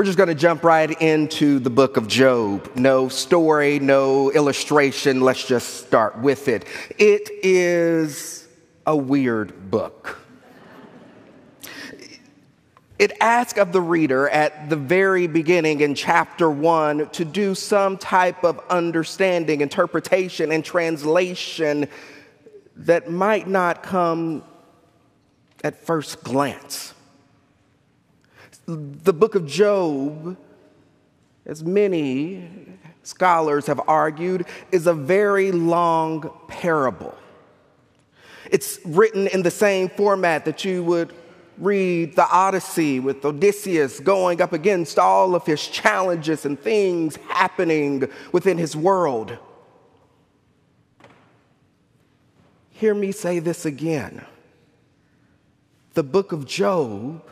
We're just going to jump right into the book of Job. No story, no illustration. Let's just start with it. It is a weird book. It asks of the reader at the very beginning in chapter one to do some type of understanding, interpretation, and translation that might not come at first glance. The book of Job, as many scholars have argued, is a very long parable. It's written in the same format that you would read the Odyssey with Odysseus going up against all of his challenges and things happening within his world. Hear me say this again. The book of Job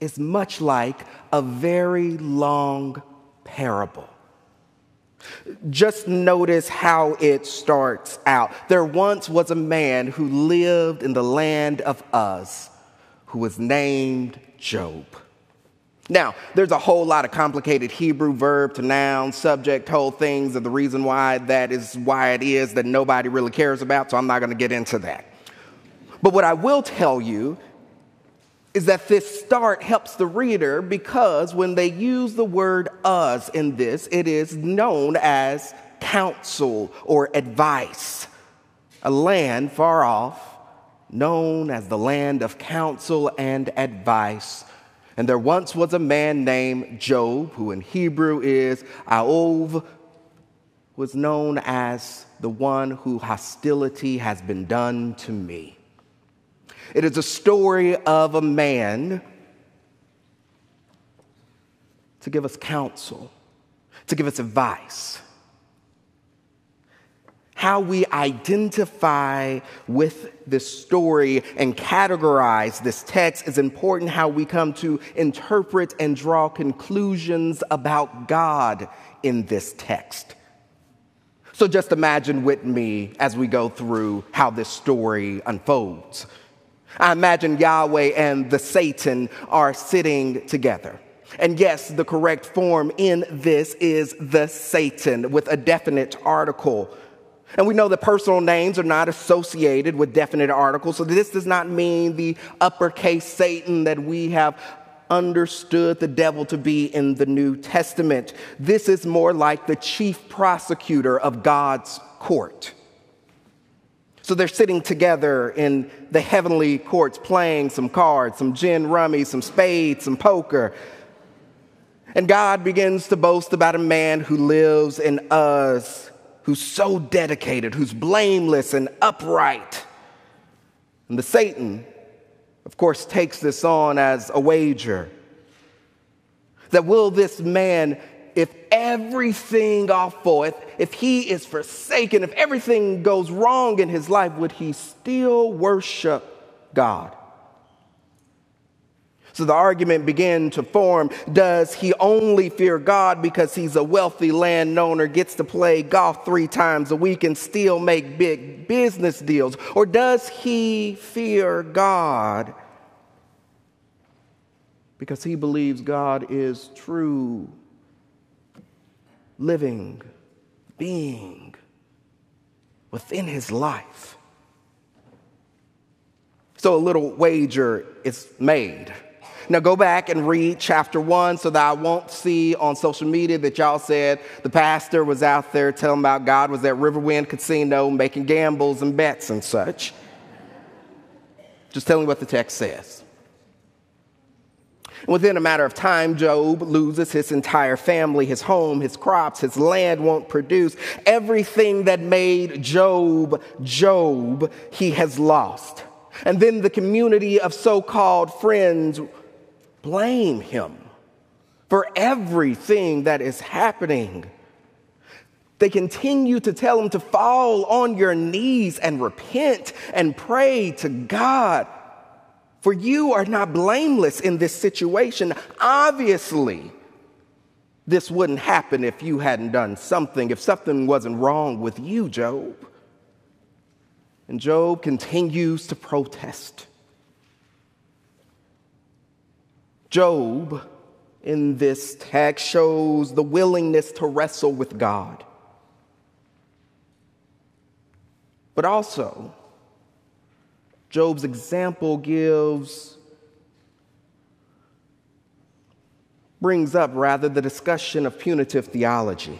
is much like a very long parable. Just notice how it starts out. There once was a man who lived in the land of Uz, who was named Job. Now, there's a whole lot of complicated Hebrew verb to noun, subject, whole things, and the reason why that is why it is that nobody really cares about, so I'm not going to get into that. But what I will tell you is that this start helps the reader because when they use the word Uz in this, it is known as counsel or advice. A land far off, known as the land of counsel and advice and there once was a man named Job, who in Hebrew is Aov, was known as the one who hostility has been done to me. It is a story of a man to give us counsel, to give us advice how we identify with this story and categorize this text is important how we come to interpret and draw conclusions about God in this text. So just imagine with me as we go through how this story unfolds. I imagine Yahweh and the Satan are sitting together. And yes, the correct form in this is the Satan with a definite article and we know that personal names are not associated with definite articles. So this does not mean the uppercase Satan that we have understood the devil to be in the New Testament. This is more like the chief prosecutor of God's court. So they're sitting together in the heavenly courts playing some cards, some gin rummy, some spades, some poker. And God begins to boast about a man who lives in Uz, who's so dedicated, who's blameless and upright. And the Satan, of course, takes this on as a wager. That will this man, if everything for, if, if he is forsaken, if everything goes wrong in his life, would he still worship God? So the argument began to form Does he only fear God because he's a wealthy landowner, gets to play golf three times a week, and still make big business deals? Or does he fear God because he believes God is true, living, being within his life? So a little wager is made. Now go back and read chapter one so that I won't see on social media that y'all said the pastor was out there telling about God was at Riverwind Casino making gambles and bets and such. Just telling what the text says. Within a matter of time, Job loses his entire family, his home, his crops, his land won't produce. Everything that made Job Job, he has lost. And then the community of so called friends blame him for everything that is happening. They continue to tell him to fall on your knees and repent and pray to God. For you are not blameless in this situation. Obviously, this wouldn't happen if you hadn't done something, if something wasn't wrong with you, Job. And Job continues to protest. Job in this text shows the willingness to wrestle with God. But also, Job's example gives, brings up rather the discussion of punitive theology.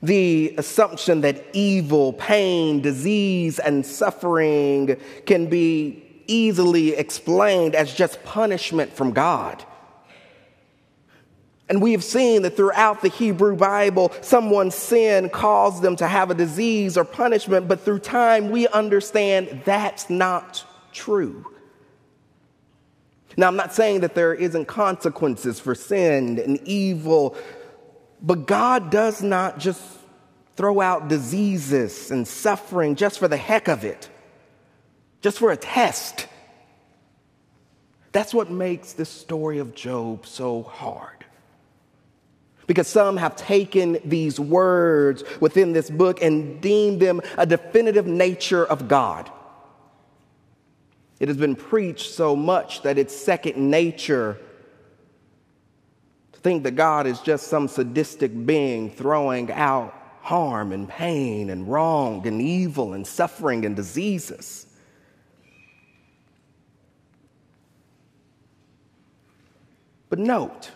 The assumption that evil, pain, disease, and suffering can be easily explained as just punishment from God. And we have seen that throughout the Hebrew Bible, someone's sin caused them to have a disease or punishment, but through time we understand that's not true. Now, I'm not saying that there isn't consequences for sin and evil, but God does not just throw out diseases and suffering just for the heck of it, just for a test. That's what makes this story of Job so hard. Because some have taken these words within this book and deemed them a definitive nature of God. It has been preached so much that it's second nature to think that God is just some sadistic being throwing out harm and pain and wrong and evil and suffering and diseases. But note,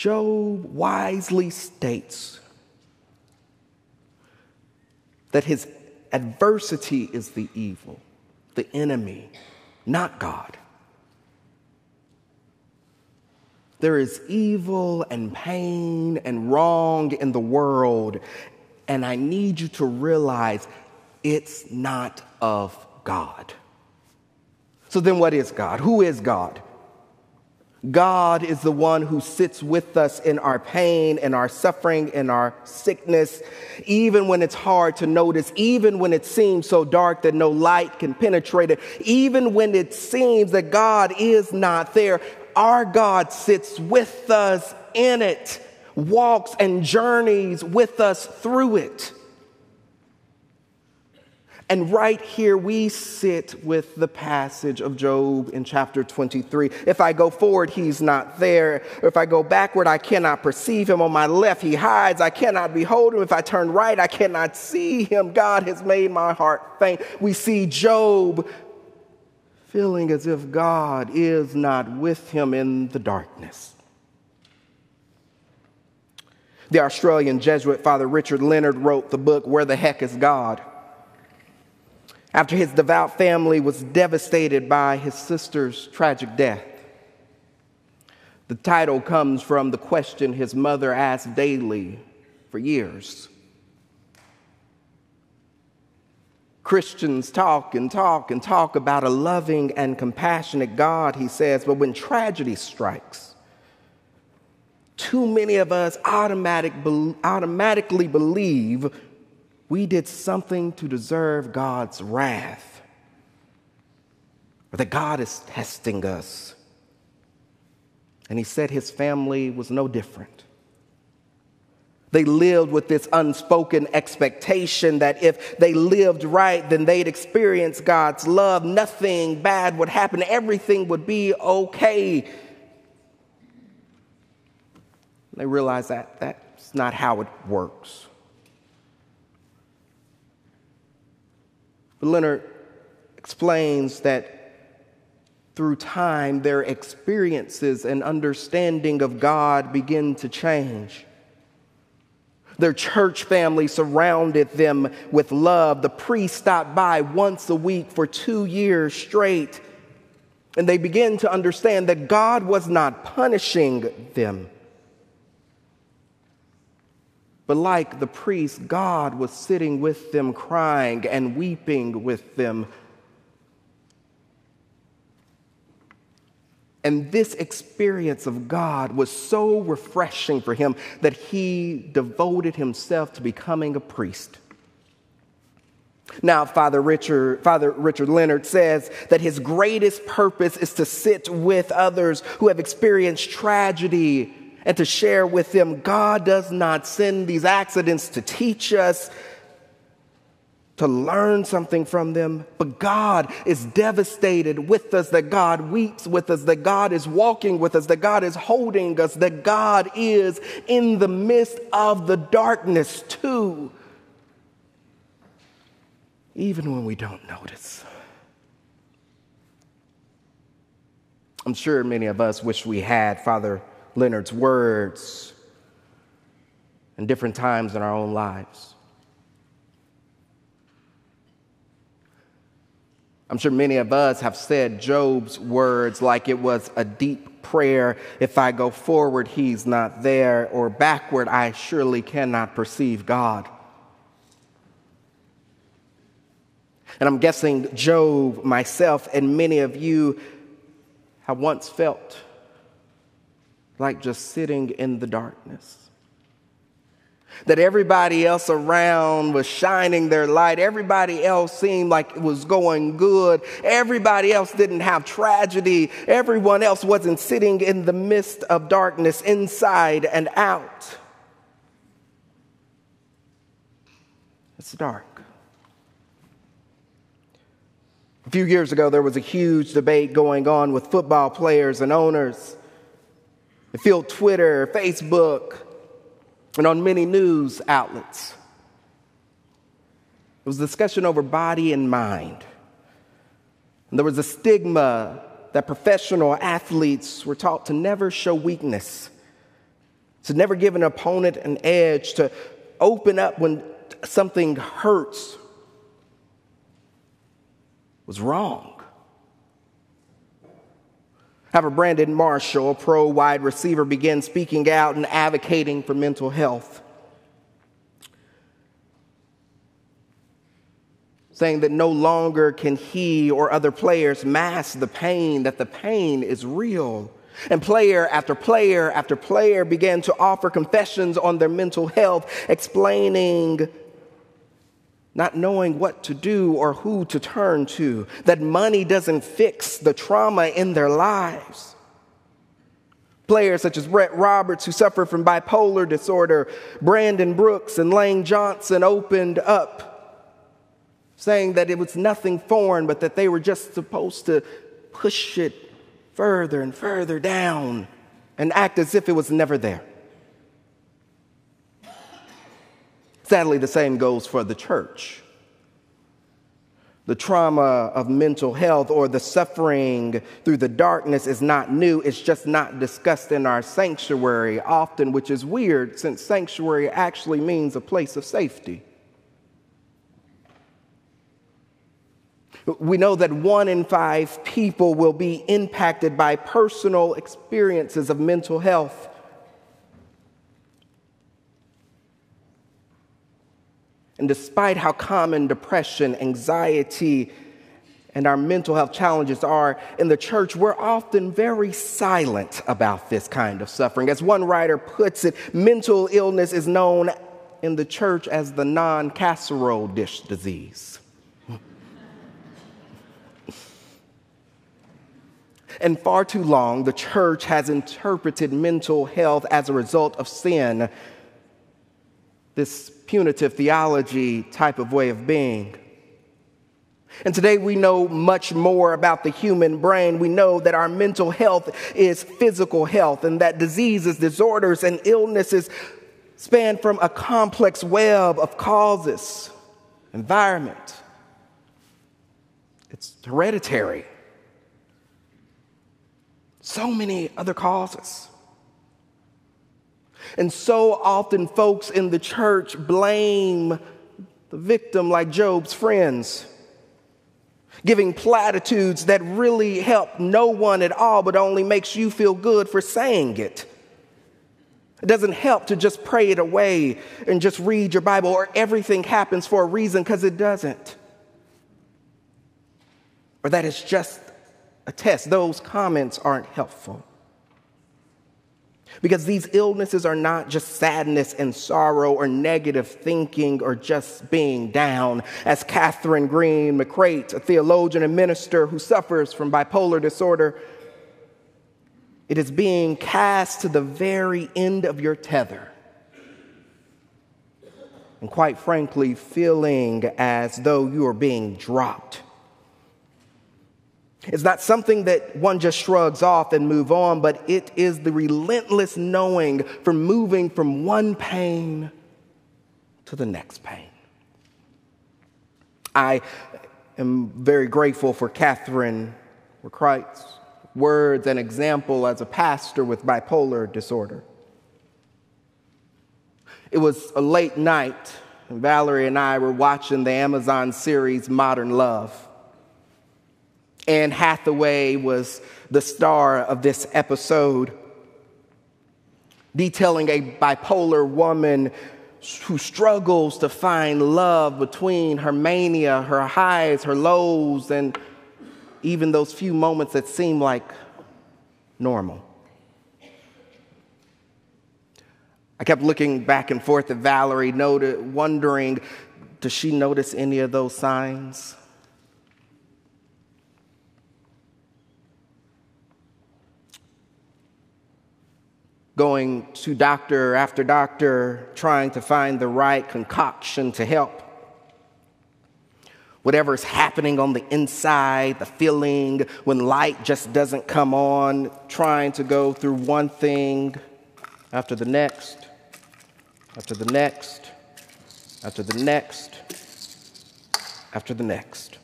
Job wisely states that his adversity is the evil, the enemy, not God. There is evil and pain and wrong in the world, and I need you to realize it's not of God. So then, what is God? Who is God? God is the one who sits with us in our pain, in our suffering, in our sickness, even when it's hard to notice, even when it seems so dark that no light can penetrate it, even when it seems that God is not there. Our God sits with us in it, walks and journeys with us through it. And right here, we sit with the passage of Job in chapter 23. If I go forward, he's not there. If I go backward, I cannot perceive him. On my left, he hides. I cannot behold him. If I turn right, I cannot see him. God has made my heart faint. We see Job feeling as if God is not with him in the darkness. The Australian Jesuit Father Richard Leonard wrote the book, Where the Heck is God? After his devout family was devastated by his sister's tragic death. The title comes from the question his mother asked daily for years. Christians talk and talk and talk about a loving and compassionate God, he says, but when tragedy strikes, too many of us automatic, automatically believe we did something to deserve God's wrath, or that God is testing us. And he said his family was no different. They lived with this unspoken expectation that if they lived right, then they'd experience God's love. Nothing bad would happen, everything would be okay. They realized that that's not how it works. But Leonard explains that through time, their experiences and understanding of God begin to change. Their church family surrounded them with love. The priest stopped by once a week for two years straight. And they began to understand that God was not punishing them. But like the priest, God was sitting with them, crying and weeping with them. And this experience of God was so refreshing for him that he devoted himself to becoming a priest. Now, Father Richard, Father Richard Leonard says that his greatest purpose is to sit with others who have experienced tragedy and to share with them God does not send these accidents to teach us, to learn something from them, but God is devastated with us, that God weeps with us, that God is walking with us, that God is holding us, that God is in the midst of the darkness too, even when we don't notice. I'm sure many of us wish we had Father Leonard's words in different times in our own lives. I'm sure many of us have said Job's words like it was a deep prayer. If I go forward, he's not there, or backward, I surely cannot perceive God. And I'm guessing Job, myself, and many of you have once felt like just sitting in the darkness that everybody else around was shining their light. Everybody else seemed like it was going good. Everybody else didn't have tragedy. Everyone else wasn't sitting in the midst of darkness, inside and out. It's dark. A few years ago, there was a huge debate going on with football players and owners. It filled Twitter, Facebook, and on many news outlets. It was discussion over body and mind. And there was a stigma that professional athletes were taught to never show weakness, to never give an opponent an edge, to open up when something hurts was wrong. However, Brandon Marshall, a pro wide receiver, began speaking out and advocating for mental health, saying that no longer can he or other players mask the pain, that the pain is real. And player after player after player began to offer confessions on their mental health, explaining not knowing what to do or who to turn to, that money doesn't fix the trauma in their lives. Players such as Brett Roberts, who suffered from bipolar disorder, Brandon Brooks, and Lane Johnson opened up, saying that it was nothing foreign, but that they were just supposed to push it further and further down and act as if it was never there. Sadly, the same goes for the church. The trauma of mental health or the suffering through the darkness is not new. It's just not discussed in our sanctuary often, which is weird since sanctuary actually means a place of safety. We know that one in five people will be impacted by personal experiences of mental health. And despite how common depression, anxiety, and our mental health challenges are in the church, we're often very silent about this kind of suffering. As one writer puts it, mental illness is known in the church as the non casserole dish disease. and far too long, the church has interpreted mental health as a result of sin. This punitive theology type of way of being. And today we know much more about the human brain. We know that our mental health is physical health and that diseases, disorders, and illnesses span from a complex web of causes, environment. It's hereditary. So many other causes. And so often, folks in the church blame the victim like Job's friends, giving platitudes that really help no one at all, but only makes you feel good for saying it. It doesn't help to just pray it away and just read your Bible or everything happens for a reason because it doesn't. Or that it's just a test. Those comments aren't helpful. Because these illnesses are not just sadness and sorrow or negative thinking or just being down. As Kathryn Greene McCreight, a theologian and minister who suffers from bipolar disorder, it is being cast to the very end of your tether. and quite frankly, feeling as though you are being dropped. It's not something that one just shrugs off and move on, but it is the relentless knowing from moving from one pain to the next pain. I am very grateful for Kathryn McCreight's words and example as a pastor with bipolar disorder. It was a late night, and Valerie and I were watching the Amazon series Modern Love. Anne Hathaway was the star of this episode, detailing a bipolar woman who struggles to find love between her mania, her highs, her lows, and even those few moments that seem like normal. I kept looking back and forth at Valerie, noted, wondering, does she notice any of those signs? Going to doctor after doctor, trying to find the right concoction to help. Whatever's happening on the inside, the feeling when light just doesn't come on, trying to go through one thing after the next after the next, after the next, after the next.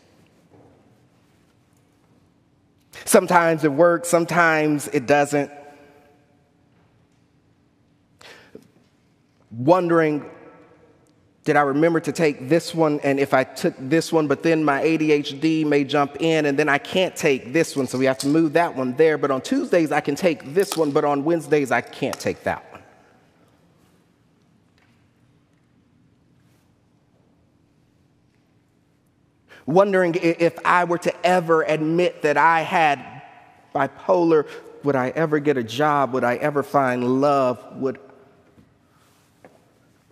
Sometimes it works, sometimes it doesn't. Wondering, did I remember to take this one? And if I took this one, but then my ADHD may jump in, and then I can't take this one, so we have to move that one there. But on Tuesdays, I can take this one, but on Wednesdays, I can't take that one. wondering if I were to ever admit that I had bipolar, would I ever get a job? Would I ever find love? Would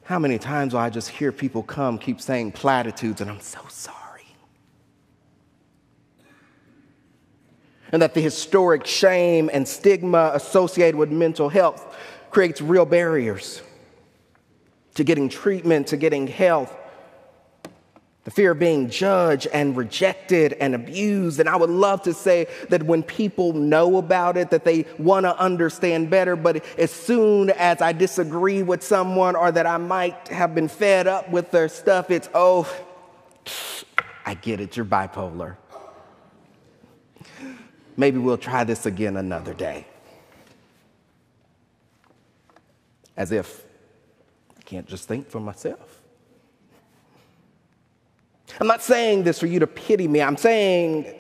how many times will I just hear people come, keep saying platitudes, and I'm so sorry? And that the historic shame and stigma associated with mental health creates real barriers to getting treatment, to getting health the fear of being judged and rejected and abused. And I would love to say that when people know about it, that they want to understand better. But as soon as I disagree with someone or that I might have been fed up with their stuff, it's, oh, I get it, you're bipolar. Maybe we'll try this again another day. As if I can't just think for myself. I'm not saying this for you to pity me. I'm saying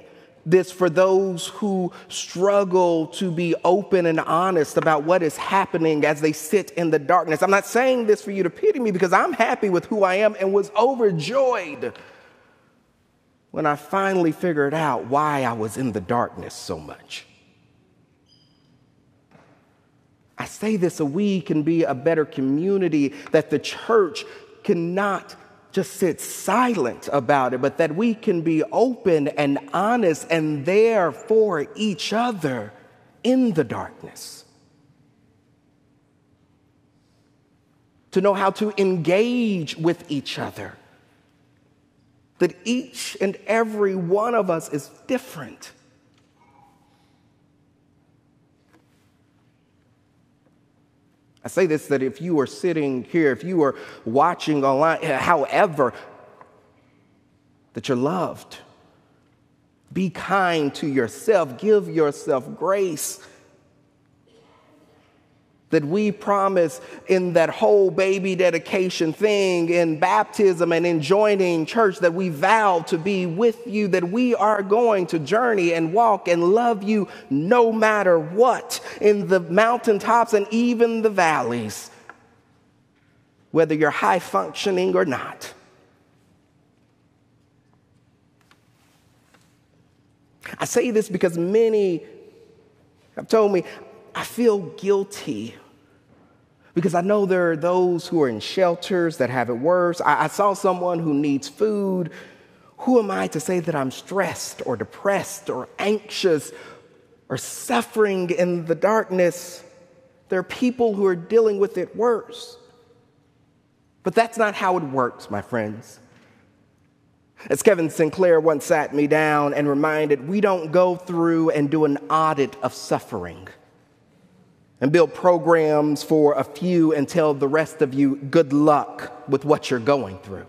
this for those who struggle to be open and honest about what is happening as they sit in the darkness. I'm not saying this for you to pity me because I'm happy with who I am and was overjoyed when I finally figured out why I was in the darkness so much. I say this so we can be a better community, that the church cannot just sit silent about it, but that we can be open and honest and there for each other in the darkness. To know how to engage with each other. That each and every one of us is different. I say this that if you are sitting here, if you are watching online, however, that you're loved. Be kind to yourself, give yourself grace that we promise in that whole baby dedication thing, in baptism and in joining church, that we vow to be with you, that we are going to journey and walk and love you no matter what, in the mountaintops and even the valleys, whether you're high functioning or not. I say this because many have told me, I feel guilty because I know there are those who are in shelters that have it worse. I, I, saw someone who needs food. Who am I to say that I'm stressed or depressed or anxious or suffering in the darkness? There are people who are dealing with it worse. But that's not how it works, my friends. As Kevin Sinclair once sat me down and reminded, we don't go through and do an audit of suffering and build programs for a few and tell the rest of you good luck with what you're going through.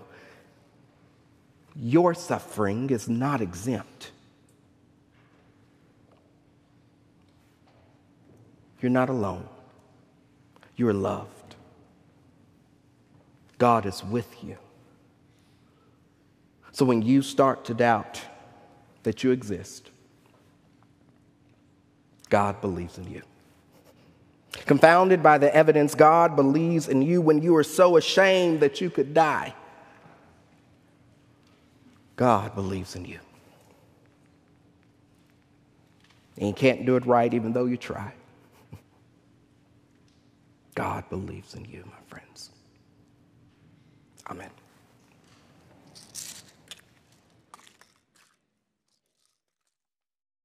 Your suffering is not exempt. You're not alone. You're loved. God is with you. So when you start to doubt that you exist, God believes in you. Confounded by the evidence, God believes in you when you are so ashamed that you could die. God believes in you. And you can't do it right even though you try. God believes in you, my friends. Amen.